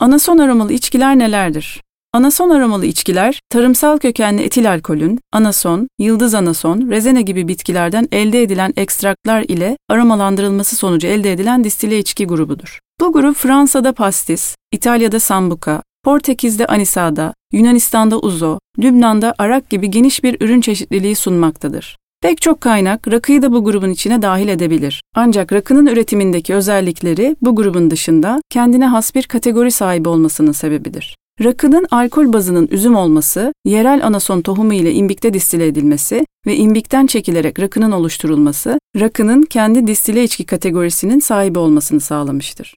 Anason aromalı içkiler nelerdir? Anason aromalı içkiler, tarımsal kökenli etil alkolün, anason, yıldız anason, rezene gibi bitkilerden elde edilen ekstraklar ile aromalandırılması sonucu elde edilen distile içki grubudur. Bu grup Fransa'da pastis, İtalya'da sambuka, Portekiz'de anisada, Yunanistan'da uzo, Lübnan'da arak gibi geniş bir ürün çeşitliliği sunmaktadır. Pek çok kaynak rakıyı da bu grubun içine dahil edebilir. Ancak rakının üretimindeki özellikleri bu grubun dışında kendine has bir kategori sahibi olmasının sebebidir. Rakının alkol bazının üzüm olması, yerel anason tohumu ile imbikte distile edilmesi ve imbikten çekilerek rakının oluşturulması, rakının kendi distile içki kategorisinin sahibi olmasını sağlamıştır.